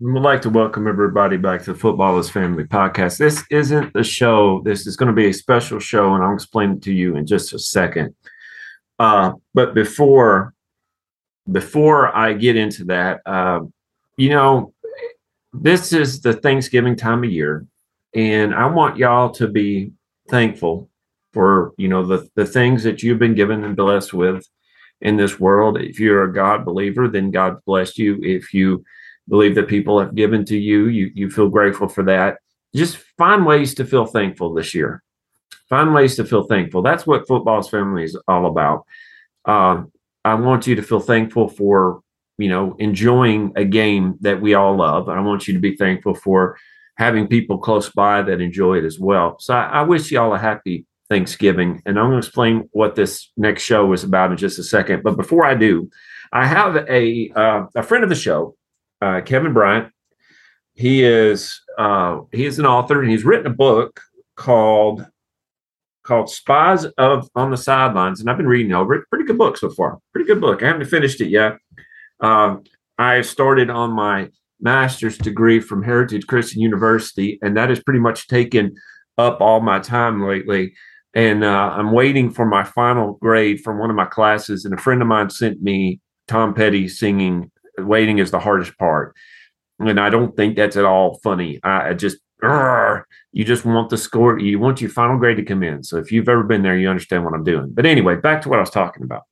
would like to welcome everybody back to the Football is Family Podcast. This isn't the show. This is going to be a special show, and I'll explain it to you in just a second. Uh, but before before I get into that, uh, you know, this is the Thanksgiving time of year, and I want y'all to be thankful for you know the the things that you've been given and blessed with in this world. If you're a God believer, then God bless you. If you believe that people have given to you. You you feel grateful for that. Just find ways to feel thankful this year. Find ways to feel thankful. That's what football's family is all about. Uh, I want you to feel thankful for you know enjoying a game that we all love. I want you to be thankful for having people close by that enjoy it as well. So I, I wish y'all a happy Thanksgiving, and I'm going to explain what this next show is about in just a second. But before I do, I have a uh, a friend of the show uh, Kevin Bryant. He is uh, he is an author and he's written a book called called Spies of on the Sidelines, and I've been reading over it. Pretty good book so far. Pretty good book. I haven't finished it yet. Um, I started on my master's degree from Heritage Christian University, and that has pretty much taken up all my time lately. And uh, I'm waiting for my final grade from one of my classes. And a friend of mine sent me Tom Petty singing waiting is the hardest part. And I don't think that's at all funny. I, I just, you just want the score, you want your final grade to come in. So if you've ever been there, you understand what I'm doing. But anyway, back to what I was talking about.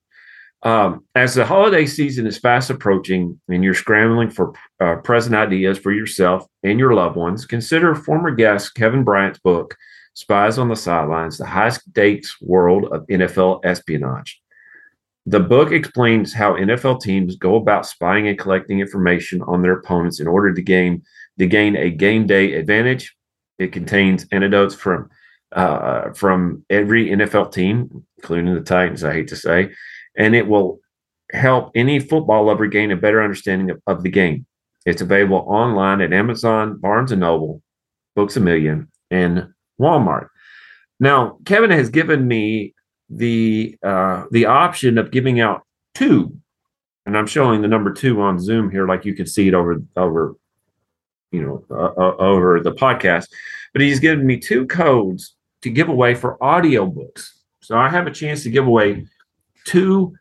Um, as the holiday season is fast approaching and you're scrambling for uh, present ideas for yourself and your loved ones, consider former guest Kevin Bryant's book, Spies on the Sidelines The High Stakes World of NFL Espionage. The book explains how NFL teams go about spying and collecting information on their opponents in order to gain to gain a game day advantage. It contains anecdotes from uh, from every NFL team, including the Titans. I hate to say, and it will help any football lover gain a better understanding of, of the game. It's available online at Amazon, Barnes and Noble, Books a Million, and Walmart. Now, Kevin has given me the uh, the option of giving out two, and I'm showing the number two on Zoom here, like you can see it over over, you know, uh, uh, over the podcast. But he's given me two codes to give away for audiobooks. So I have a chance to give away two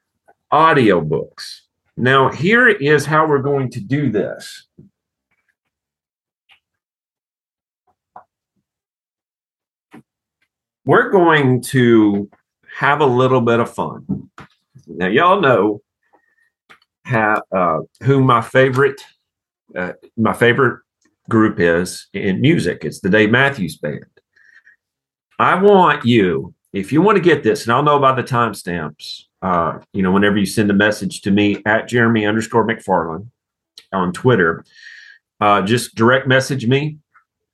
audiobooks. Now, here is how we're going to do this. We're going to have a little bit of fun. Now, y'all know how, uh, who my favorite uh, my favorite group is in music. It's the Dave Matthews Band. I want you, if you want to get this, and I'll know by the timestamps. Uh, you know, whenever you send a message to me at Jeremy underscore McFarland on Twitter, uh, just direct message me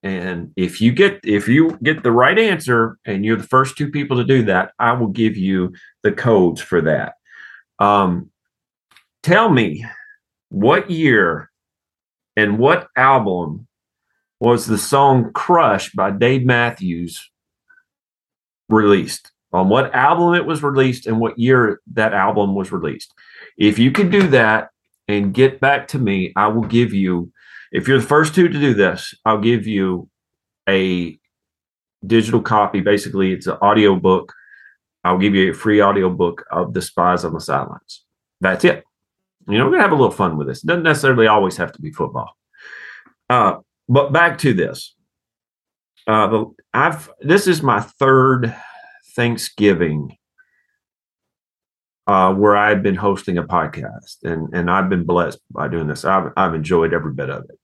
and if you get if you get the right answer and you're the first two people to do that, I will give you the codes for that. Um, tell me what year and what album was the song Crush by Dave Matthews released? On what album it was released and what year that album was released. If you can do that and get back to me, I will give you if you're the first two to do this, I'll give you a digital copy. Basically, it's an audio book. I'll give you a free audio book of The Spies on the Sidelines. That's it. You know, we're gonna have a little fun with this. It doesn't necessarily always have to be football. Uh, but back to this. Uh, the, I've this is my third Thanksgiving uh, where I've been hosting a podcast, and and I've been blessed by doing this. I've I've enjoyed every bit of it.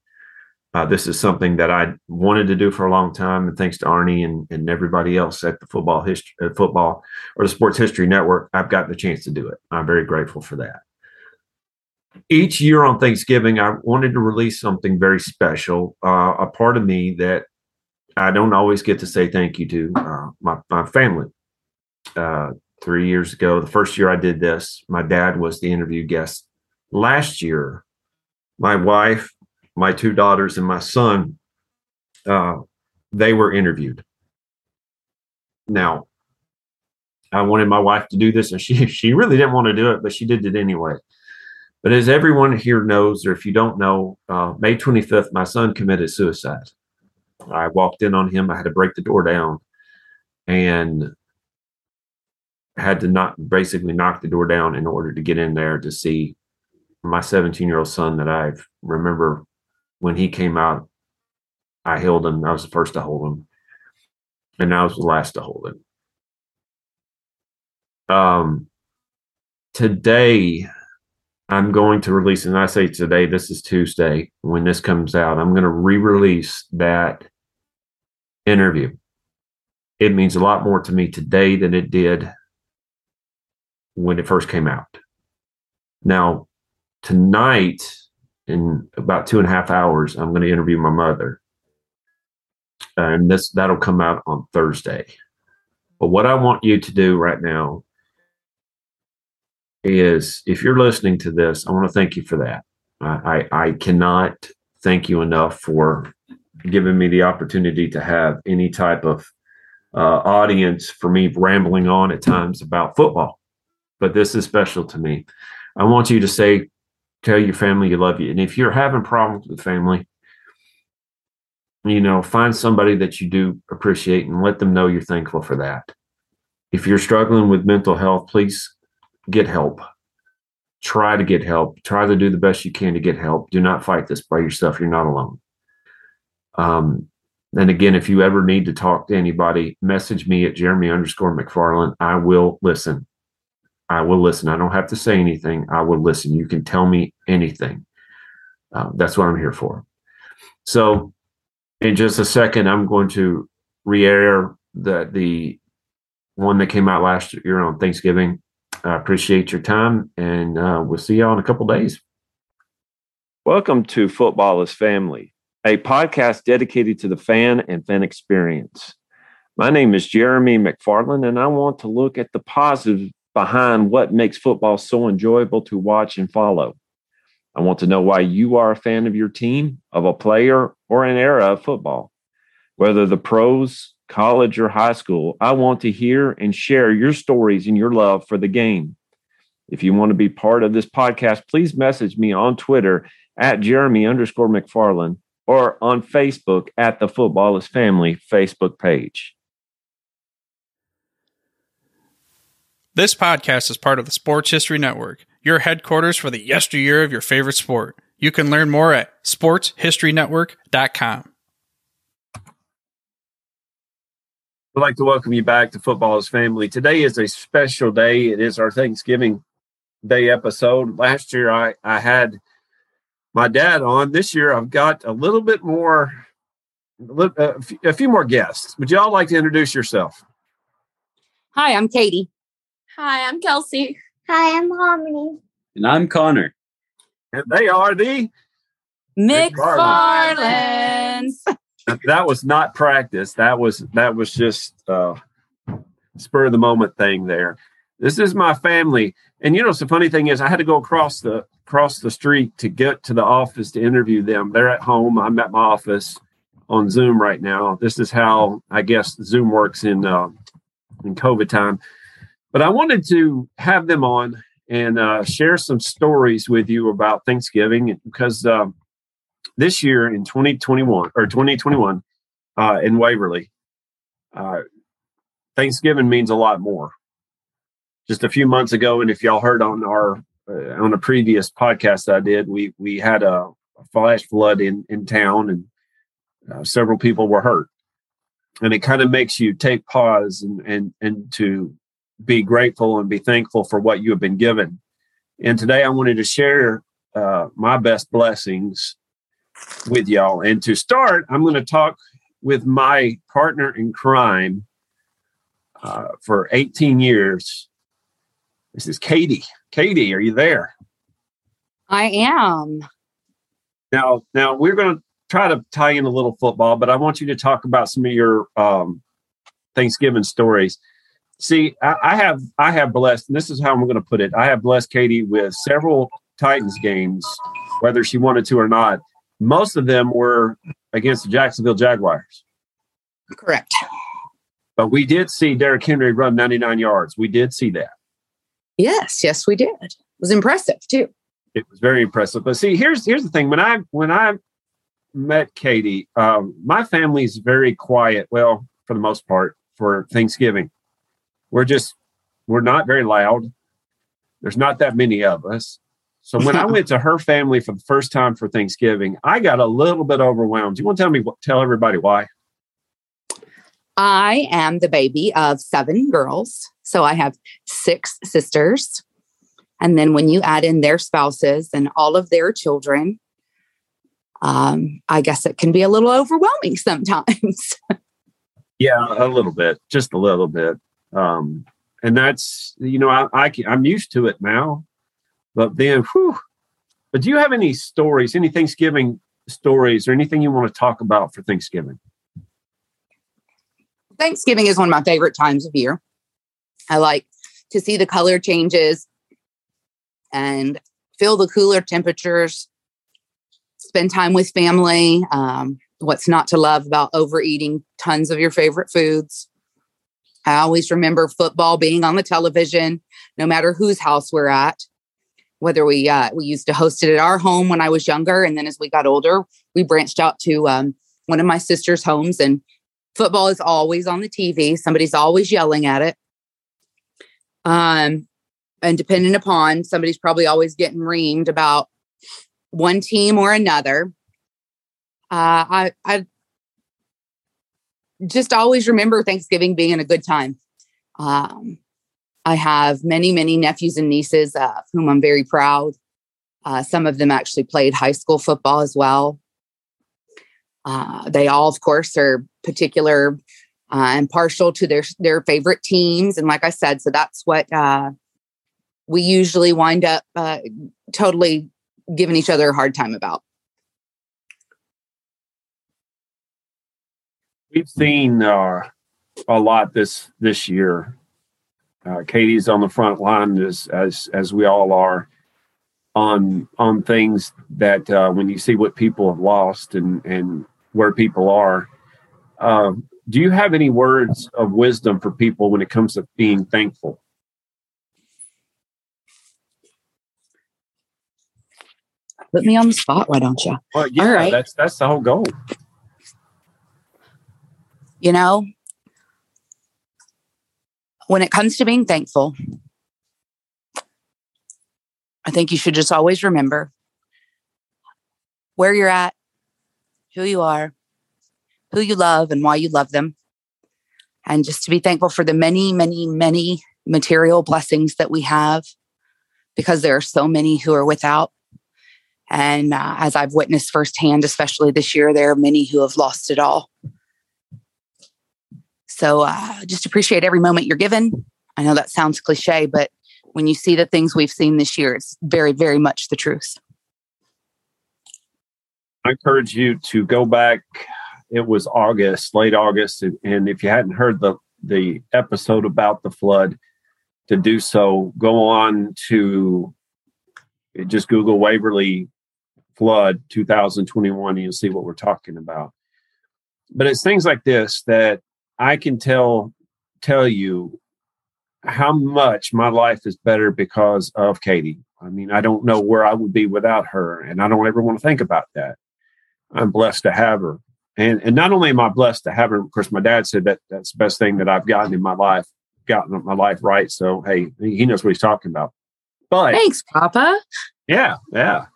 Uh, this is something that I wanted to do for a long time, and thanks to Arnie and, and everybody else at the football history, uh, football or the Sports History Network, I've got the chance to do it. I'm very grateful for that. Each year on Thanksgiving, I wanted to release something very special. Uh, a part of me that I don't always get to say thank you to uh, my my family. Uh, three years ago, the first year I did this, my dad was the interview guest. Last year, my wife my two daughters and my son, uh, they were interviewed. Now, I wanted my wife to do this, and she she really didn't want to do it, but she did it anyway. But as everyone here knows, or if you don't know, uh, May 25th, my son committed suicide. I walked in on him. I had to break the door down and had to knock, basically knock the door down in order to get in there to see my 17 year old son that I remember when he came out. I held him. I was the first to hold him, and I was the last to hold him. Um, today, I'm going to release, and I say today, this is Tuesday. When this comes out, I'm going to re release that interview. It means a lot more to me today than it did when it first came out. Now, tonight, in about two and a half hours, I'm going to interview my mother. And this that'll come out on Thursday. But what I want you to do right now is if you're listening to this, I want to thank you for that. I, I, I cannot thank you enough for giving me the opportunity to have any type of uh, audience for me rambling on at times about football. But this is special to me. I want you to say, tell your family you love you. And if you're having problems with family, you know, find somebody that you do appreciate and let them know you're thankful for that. If you're struggling with mental health, please get help. Try to get help. Try to do the best you can to get help. Do not fight this by yourself. You're not alone. Um, and again, if you ever need to talk to anybody, message me at Jeremy underscore McFarland. I will listen. I will listen. I don't have to say anything. I will listen. You can tell me anything. Uh, that's what I'm here for. So, in just a second, I'm going to re-air the the one that came out last year on Thanksgiving. I appreciate your time, and uh, we'll see y'all in a couple days. Welcome to Football is Family, a podcast dedicated to the fan and fan experience. My name is Jeremy McFarland, and I want to look at the positive behind what makes football so enjoyable to watch and follow. I want to know why you are a fan of your team, of a player, or an era of football. Whether the pros, college, or high school, I want to hear and share your stories and your love for the game. If you want to be part of this podcast, please message me on Twitter at Jeremy underscore McFarland or on Facebook at the Football is Family Facebook page. This podcast is part of the Sports History Network, your headquarters for the yesteryear of your favorite sport. You can learn more at sportshistorynetwork.com. I'd like to welcome you back to Football's Family. Today is a special day. It is our Thanksgiving Day episode. Last year I, I had my dad on. This year I've got a little bit more, a few more guests. Would you all like to introduce yourself? Hi, I'm Katie. Hi, I'm Kelsey. Hi, I'm Harmony. And I'm Connor. And they are the McFarlands. that was not practice. That was that was just uh spur of the moment thing there. This is my family. And you know, the funny thing is I had to go across the across the street to get to the office to interview them. They're at home. I'm at my office on Zoom right now. This is how I guess Zoom works in uh, in COVID time. But I wanted to have them on and uh, share some stories with you about Thanksgiving because uh, this year in 2021 or 2021 uh, in Waverly, uh, Thanksgiving means a lot more. Just a few months ago, and if y'all heard on our uh, on a previous podcast I did, we we had a, flash flood in in town, and uh, several people were hurt. And it kind of makes you take pause and and and to be grateful and be thankful for what you have been given. And today I wanted to share uh, my best blessings with y'all. And to start, I'm going to talk with my partner in crime uh, for 18 years. This is Katie. Katie, are you there? I am. Now, now we're going to try to tie in a little football, but I want you to talk about some of your um, Thanksgiving stories. See, I, I have I have blessed, and this is how I'm going to put it. I have blessed Katie with several Titans games, whether she wanted to or not. Most of them were against the Jacksonville Jaguars. Correct. But we did see Derrick Henry run 99 yards. We did see that. Yes, yes, we did. It was impressive too. it was very impressive. But see, here's here's the thing. When I when I met Katie, um, my family's very quiet. Well, for the most part, for Thanksgiving, we're just we're not very loud. There's not that many of us. So when I went to her family for the first time for Thanksgiving, I got a little bit overwhelmed. Do you want to tell me tell everybody why? I am the baby of seven girls. So I have six sisters. And then when you add in their spouses and all of their children, um, I guess it can be a little overwhelming sometimes. yeah, a little bit, just a little bit. Um, and that's, you know, I, I I'm used to it now. But then, whew. But do you have any stories, any Thanksgiving stories, or anything you want to talk about for Thanksgiving? Thanksgiving is one of my favorite times of year. I like to see the color changes and feel the cooler temperatures, spend time with family. Um, what's not to love about overeating tons of your favorite foods? I always remember football being on the television, no matter whose house we're at. Whether we uh, we used to host it at our home when I was younger, and then as we got older, we branched out to um, one of my sister's homes, and football is always on the TV. Somebody's always yelling at it. Um, and depending upon somebody's probably always getting reamed about one team or another. Uh, I I just always remember Thanksgiving being a good time. Um, I have many, many nephews and nieces uh, of whom I'm very proud. Uh, some of them actually played high school football as well. Uh, they all, of course, are particular uh, and partial to their their favorite teams, and like I said, so that's what uh, we usually wind up uh, totally giving each other a hard time about. We've seen uh, a lot this this year. Uh, Katie's on the front line as as as we all are on on things that uh, when you see what people have lost and and where people are. Uh, do you have any words of wisdom for people when it comes to being thankful? Put me on the spot, why don't you? Well, yeah, All right. that's that's the whole goal. You know, when it comes to being thankful, I think you should just always remember where you're at, who you are, who you love, and why you love them. And just to be thankful for the many, many, many material blessings that we have, because there are so many who are without. And uh, as I've witnessed firsthand, especially this year, there are many who have lost it all. So uh, just appreciate every moment you're given. I know that sounds cliche, but when you see the things we've seen this year, it's very, very much the truth. I encourage you to go back. It was August, late August, and, if you hadn't heard the the episode about the flood, to do so, go on to just Google Waverly flood 2021, and you'll see what we're talking about. But it's things like this that I can tell tell you how much my life is better because of Katie. I mean, I don't know where I would be without her, and I don't ever want to think about that. I'm blessed to have her. And and not only am I blessed to have her, of course, my dad said that that's the best thing that I've gotten in my life, gotten my life right. So hey, he knows what he's talking about. But Thanks, Papa. yeah, yeah.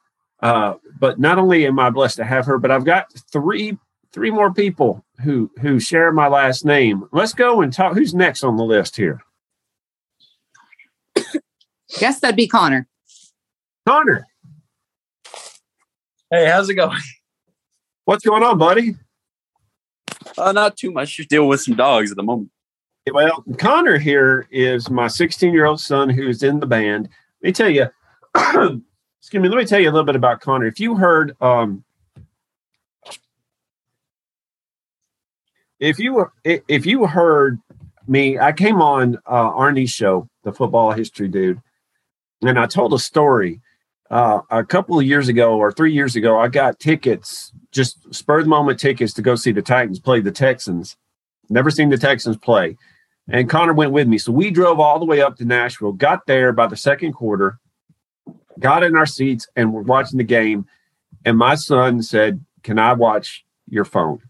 Uh, but not only am I blessed to have her, but I've got three three more people who who share my last name. Let's go and talk. Who's next on the list here? Guess that'd be Connor. Connor, Hey, how's it going? what's going on, buddy? Uh, not too much. Just dealing with some dogs at the moment. Well, Connor here is my 16 year old son who's in the band. Let me tell you, excuse me, let me tell you a little bit about Connor. If you heard, um, if you if you heard me, I came on uh, Arnie's show, the football history dude, and I told a story. Uh, a couple of years ago or three years ago, I got tickets, just spur of the moment tickets to go see the Titans play the Texans. Never seen the Texans play. And Connor went with me. So we drove all the way up to Nashville, got there by the second quarter. got in our seats and we're watching the game. And my son said, Can I watch your phone?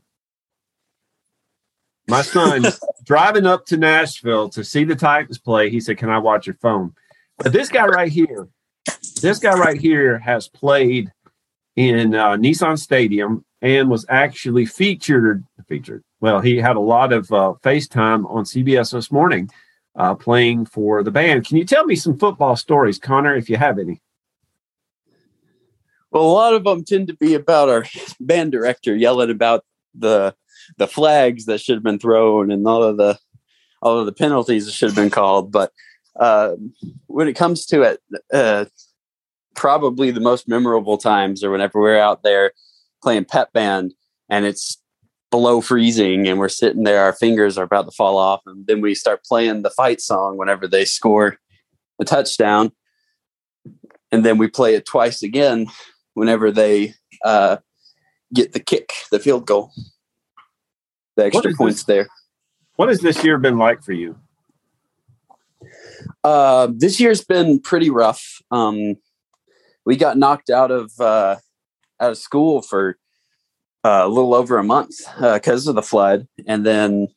My son driving up to Nashville to see the Titans play, he said, Can I watch your phone? But this guy right here, this guy right here has played in uh, Nissan Stadium and was actually featured. Featured. Well, he had a lot of uh, FaceTime on CBS this morning, uh, playing for the band. Can you tell me some football stories, Connor, if you have any? Well, a lot of them tend to be about our band director yelling about the the flags that should have been thrown and all of the all of the penalties that should have been called. But uh, when it comes to it, uh, probably the most memorable times are whenever we're out there playing pep band and it's below freezing and we're sitting there, our fingers are about to fall off, and then we start playing the fight song whenever they score a touchdown. And then we play it twice again whenever they uh, get the kick, the field goal, the extra points this, there. What has this year been like for you? Uh, this year's been pretty rough. Um, we got knocked out of uh, out of school for uh, a little over a month because uh, of the flood, and then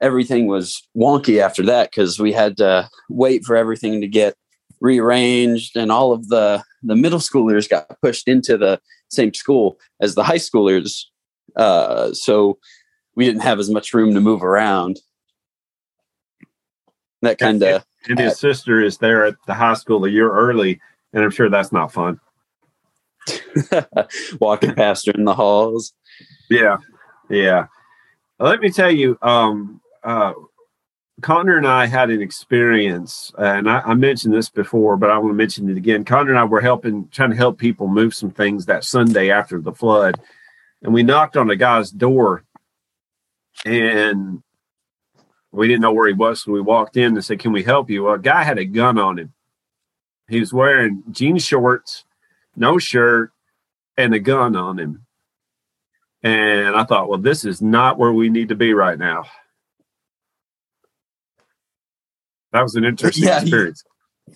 everything was wonky after that because we had to wait for everything to get rearranged, and all of the the middle schoolers got pushed into the same school as the high schoolers, uh, so we didn't have as much room to move around. That kind of. And his sister is there at the high school a year early, and I'm sure that's not fun. walking past her in the halls. Yeah, yeah. Let me tell you, um, uh, Connor and I had an experience, and I, I, mentioned this before, but I want to mention it again. Connor and I were helping, trying to help people move some things that Sunday after the flood, and we knocked on a guy's door, and we didn't know where he was, so we walked in and said, "Can we help you?" Well, a guy had a gun on him. He was wearing jean shorts no shirt, and a gun on him. And I thought, well, this is not where we need to be right now. That was an interesting yeah, experience. He,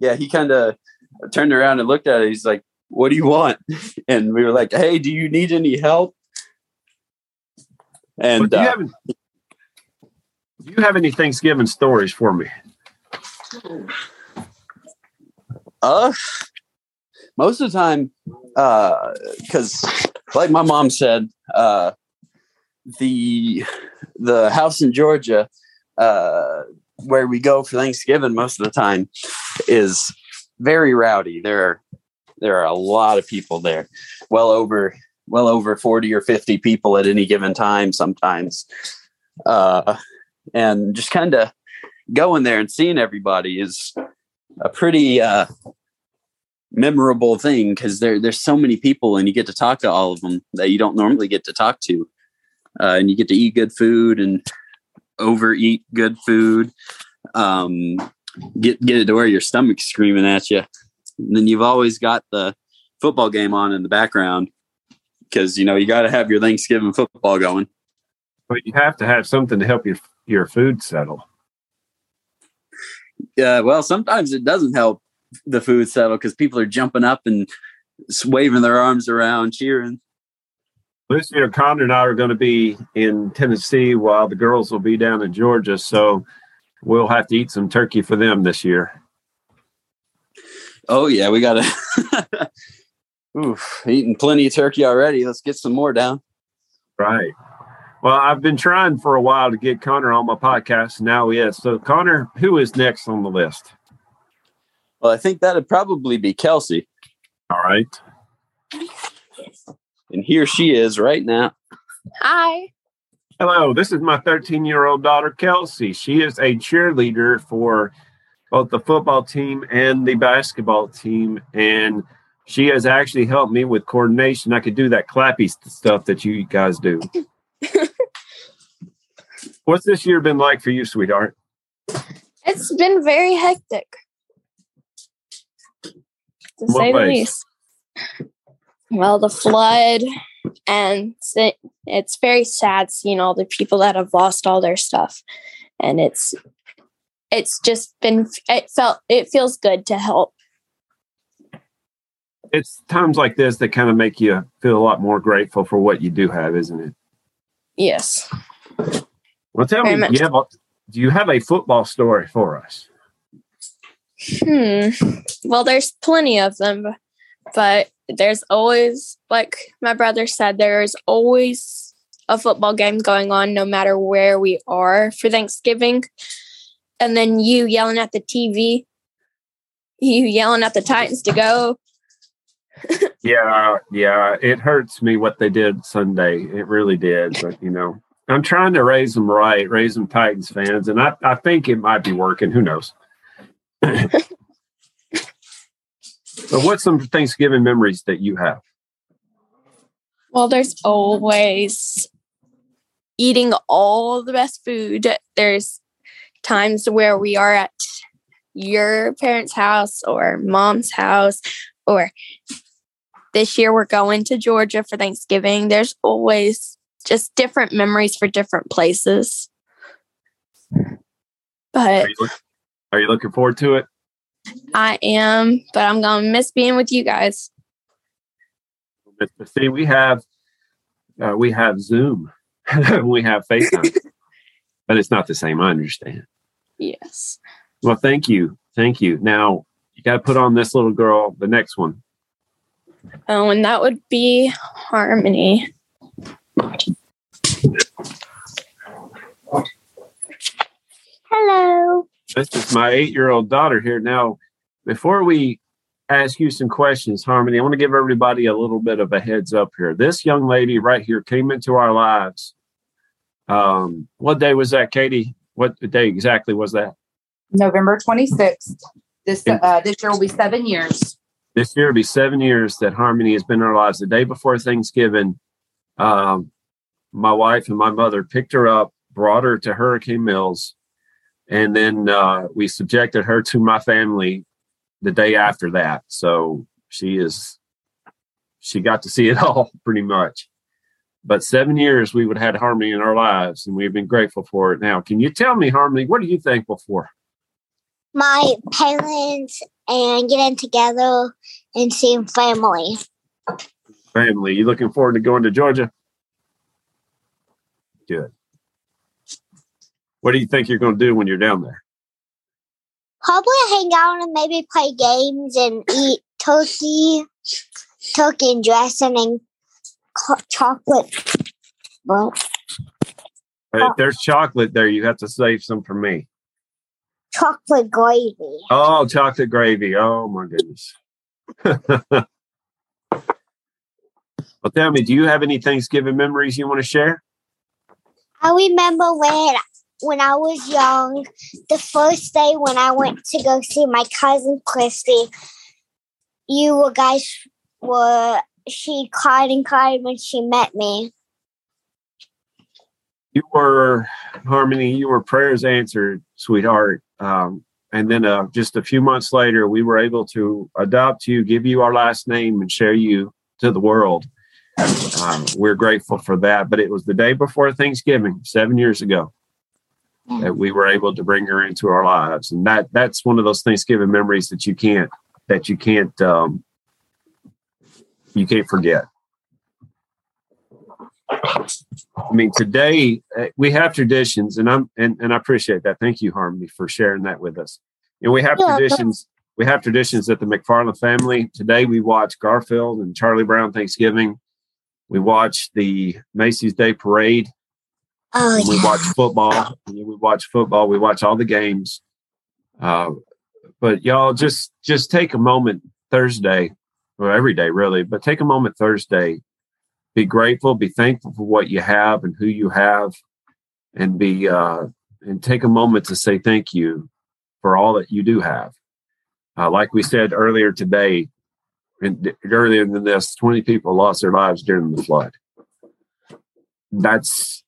yeah, he kind of turned around and looked at it. He's like, What do you want? And we were like, Hey, do you need any help? And do you, uh, have, do you have any Thanksgiving stories for me? Uh, most of the time, because uh, like my mom said, uh, the the house in Georgia uh, where we go for Thanksgiving most of the time is very rowdy. There are there are a lot of people there, well over well over forty or fifty people at any given time sometimes, uh, and just kind of going there and seeing everybody is a pretty uh, memorable thing because there there's so many people and you get to talk to all of them that you don't normally get to talk to, uh, and you get to eat good food and overeat good food. Um, get get it to where your stomach's screaming at you. And then you've always got the football game on in the background because you know you got to have your Thanksgiving football going. But you have to have something to help your your food settle. Yeah, well, sometimes it doesn't help the food settle because people are jumping up and waving their arms around, cheering. Year, Connor and I are going to be in Tennessee while the girls will be down in Georgia. So we'll have to eat some turkey for them this year. Oh, yeah. We got to. Oof, eating plenty of turkey already. Let's get some more down. Right. Well, I've been trying for a while to get Connor on my podcast. Now he is. So, Connor, who is next on the list? Well, I think that'd probably be Kelsey. All right. And here she is right now. Hi. Hello, this is my 13 year old daughter, Kelsey. She is a cheerleader for both the football team and the basketball team. And she has actually helped me with coordination. I could do that clappy stuff that you guys do. What's this year been like for you, sweetheart? It's been very hectic to say the least. Well, the flood, and it's very sad seeing all the people that have lost all their stuff, and it's it's just been it felt it feels good to help it's times like this that kind of make you feel a lot more grateful for what you do have, isn't it? Yes. Well, tell Very me, you have a, do you have a football story for us? Hmm. Well, there's plenty of them, but there's always, like my brother said, there's always a football game going on no matter where we are for Thanksgiving. And then you yelling at the TV, you yelling at the Titans to go. Yeah, yeah, it hurts me what they did Sunday. It really did. But, you know, I'm trying to raise them right, raise them Titans fans, and I, I think it might be working. Who knows? but what's some Thanksgiving memories that you have? Well, there's always eating all the best food. There's times where we are at your parents' house or mom's house, or this year we're going to Georgia for Thanksgiving. There's always just different memories for different places. But are you, are you looking forward to it? I am, but I'm gonna miss being with you guys. See, we have uh, we have Zoom, we have FaceTime, but it's not the same. I understand. Yes. Well, thank you, thank you. Now you got to put on this little girl, the next one. Oh, and that would be Harmony. Hello. This is my eight year old daughter here. Now, before we ask you some questions, Harmony, I want to give everybody a little bit of a heads up here. This young lady right here came into our lives. Um, what day was that, Katie? What day exactly was that? November 26th. This uh, this year will be seven years. This year will be seven years that Harmony has been in our lives. The day before Thanksgiving, um, my wife and my mother picked her up, brought her to Hurricane Mills, and then uh, we subjected her to my family the day after that. So she is she got to see it all pretty much. But seven years we would have had harmony in our lives, and we've been grateful for it. Now, can you tell me, Harmony, what are you thankful for? My parents and getting together and seeing family. Family. You looking forward to going to Georgia? Good. What do you think you're going to do when you're down there? Probably hang out and maybe play games and eat turkey, turkey and dressing and chocolate. Well, if there's chocolate there, you have to save some for me. Chocolate gravy. Oh, chocolate gravy. Oh my goodness. well, tell me, do you have any Thanksgiving memories you want to share? I remember when when I was young, the first day when I went to go see my cousin Christy, you were guys were she cried and cried when she met me. You were Harmony. You were prayers answered, sweetheart. Um, and then uh, just a few months later, we were able to adopt you, give you our last name, and share you to the world. Um, we're grateful for that. But it was the day before Thanksgiving, seven years ago that we were able to bring her into our lives and that that's one of those thanksgiving memories that you can't that you can't um you can't forget i mean today uh, we have traditions and i'm and, and i appreciate that thank you harmony for sharing that with us and we have yeah, traditions we have traditions at the mcfarland family today we watch garfield and charlie brown thanksgiving we watch the macy's day parade Oh, we watch football. We watch football. We watch all the games. Uh, but y'all just just take a moment Thursday, or every day really, but take a moment Thursday. Be grateful. Be thankful for what you have and who you have, and be uh, and take a moment to say thank you for all that you do have. Uh, like we said earlier today, and earlier than this, twenty people lost their lives during the flood. That's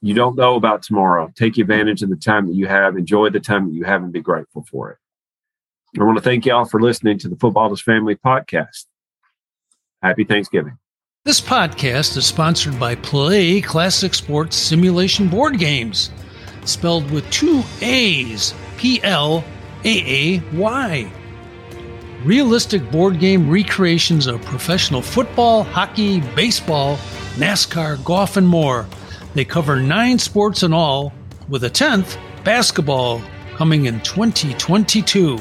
you don't know about tomorrow. Take advantage of the time that you have. Enjoy the time that you have and be grateful for it. I want to thank y'all for listening to the Football is Family podcast. Happy Thanksgiving. This podcast is sponsored by Play Classic Sports Simulation Board Games, spelled with two A's P L A A Y. realistic board game recreations of professional football, hockey, baseball, NASCAR, golf, and more. They cover nine sports in all, with a 10th, basketball, coming in 2022.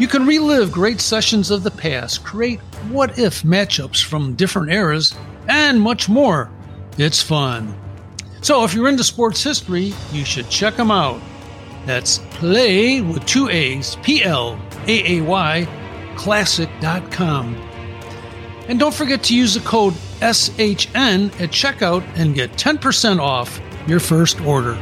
You can relive great sessions of the past, create what if matchups from different eras, and much more. It's fun. So if you're into sports history, you should check them out. That's play with two A's, P L A A Y, classic.com. And don't forget to use the code SHN at checkout and get 10% off your first order.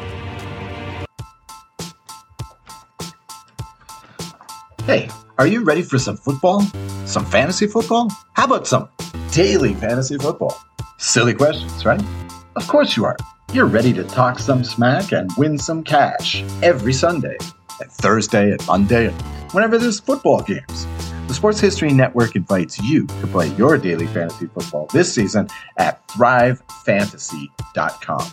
Are you ready for some football? Some fantasy football? How about some daily fantasy football? Silly questions, right? Of course you are. You're ready to talk some smack and win some cash every Sunday, and Thursday, and Monday, and whenever there's football games. The Sports History Network invites you to play your daily fantasy football this season at thrivefantasy.com.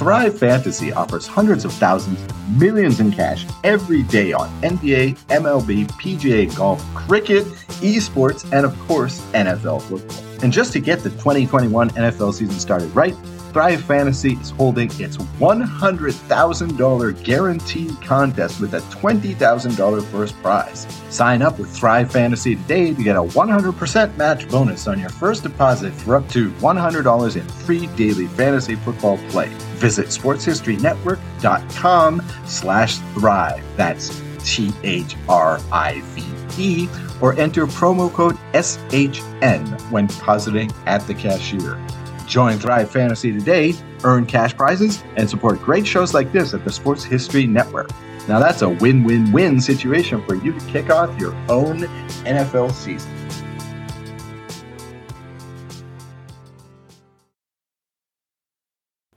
Thrive Fantasy offers hundreds of thousands, millions in cash every day on NBA, MLB, PGA golf, cricket, esports, and of course, NFL football. And just to get the 2021 NFL season started right, Thrive Fantasy is holding its $100,000 guaranteed contest with a $20,000 first prize. Sign up with Thrive Fantasy today to get a 100% match bonus on your first deposit for up to $100 in free daily fantasy football play. Visit sportshistorynetwork.com slash thrive. That's T-H-R-I-V-E or enter promo code SHN when depositing at the cashier. Join Thrive Fantasy today, earn cash prizes, and support great shows like this at the Sports History Network. Now that's a win win win situation for you to kick off your own NFL season.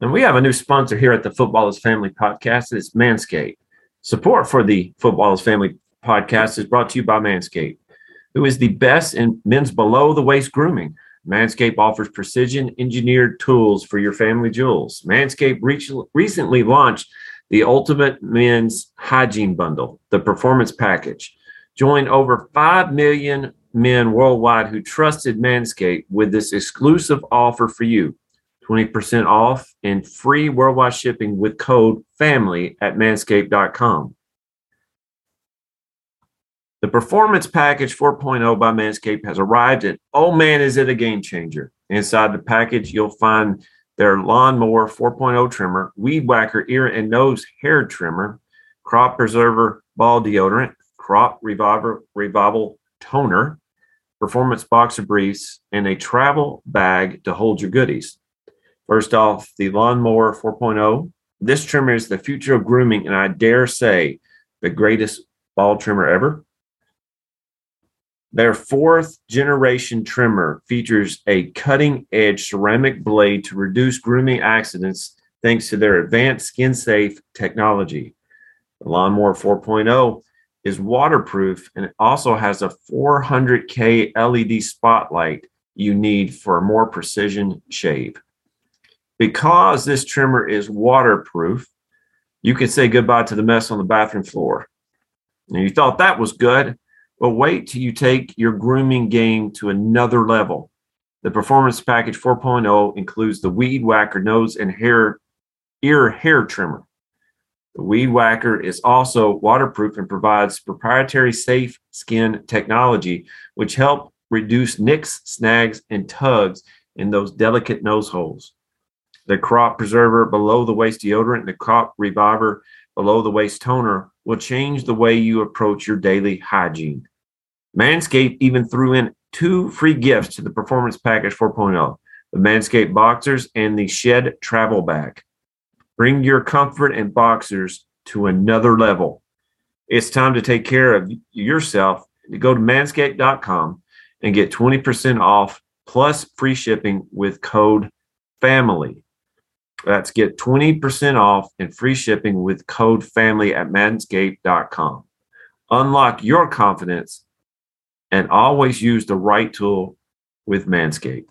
And we have a new sponsor here at the Football is Family Podcast. It's Manscaped. Support for the Football is Family Podcast is brought to you by Manscaped, who is the best in men's below the waist grooming. Manscaped offers precision engineered tools for your family jewels. Manscaped recently launched the Ultimate Men's Hygiene Bundle, the Performance Package. Join over 5 million men worldwide who trusted Manscaped with this exclusive offer for you. 20% off and free worldwide shipping with code FAMILY at manscaped.com. The Performance Package 4.0 by Manscaped has arrived, and oh man, is it a game changer! Inside the package, you'll find their Lawnmower 4.0 trimmer, Weed Whacker ear and nose hair trimmer, Crop Preserver ball deodorant, Crop Reviver Revival toner, Performance boxer briefs, and a travel bag to hold your goodies. First off, the Lawnmower 4.0. This trimmer is the future of grooming, and I dare say the greatest ball trimmer ever. Their fourth generation trimmer features a cutting edge ceramic blade to reduce grooming accidents thanks to their advanced skin safe technology. The Lawnmower 4.0 is waterproof and it also has a 400K LED spotlight you need for a more precision shave. Because this trimmer is waterproof, you can say goodbye to the mess on the bathroom floor. And you thought that was good. but wait till you take your grooming game to another level. The Performance Package 4.0 includes the Weed Whacker nose and hair ear hair trimmer, The Weed Whacker is also waterproof and provides proprietary safe skin technology, which help reduce nicks, snags, and tugs in those delicate nose holes. The crop preserver below the waist deodorant and the crop reviver below the waist toner will change the way you approach your daily hygiene. Manscaped even threw in two free gifts to the Performance Package 4.0 the Manscaped Boxers and the Shed Travel Bag. Bring your comfort and boxers to another level. It's time to take care of yourself. Go to manscaped.com and get 20% off plus free shipping with code FAMILY. That's get 20% off and free shipping with code FAMILY at manscaped.com. Unlock your confidence and always use the right tool with Manscaped.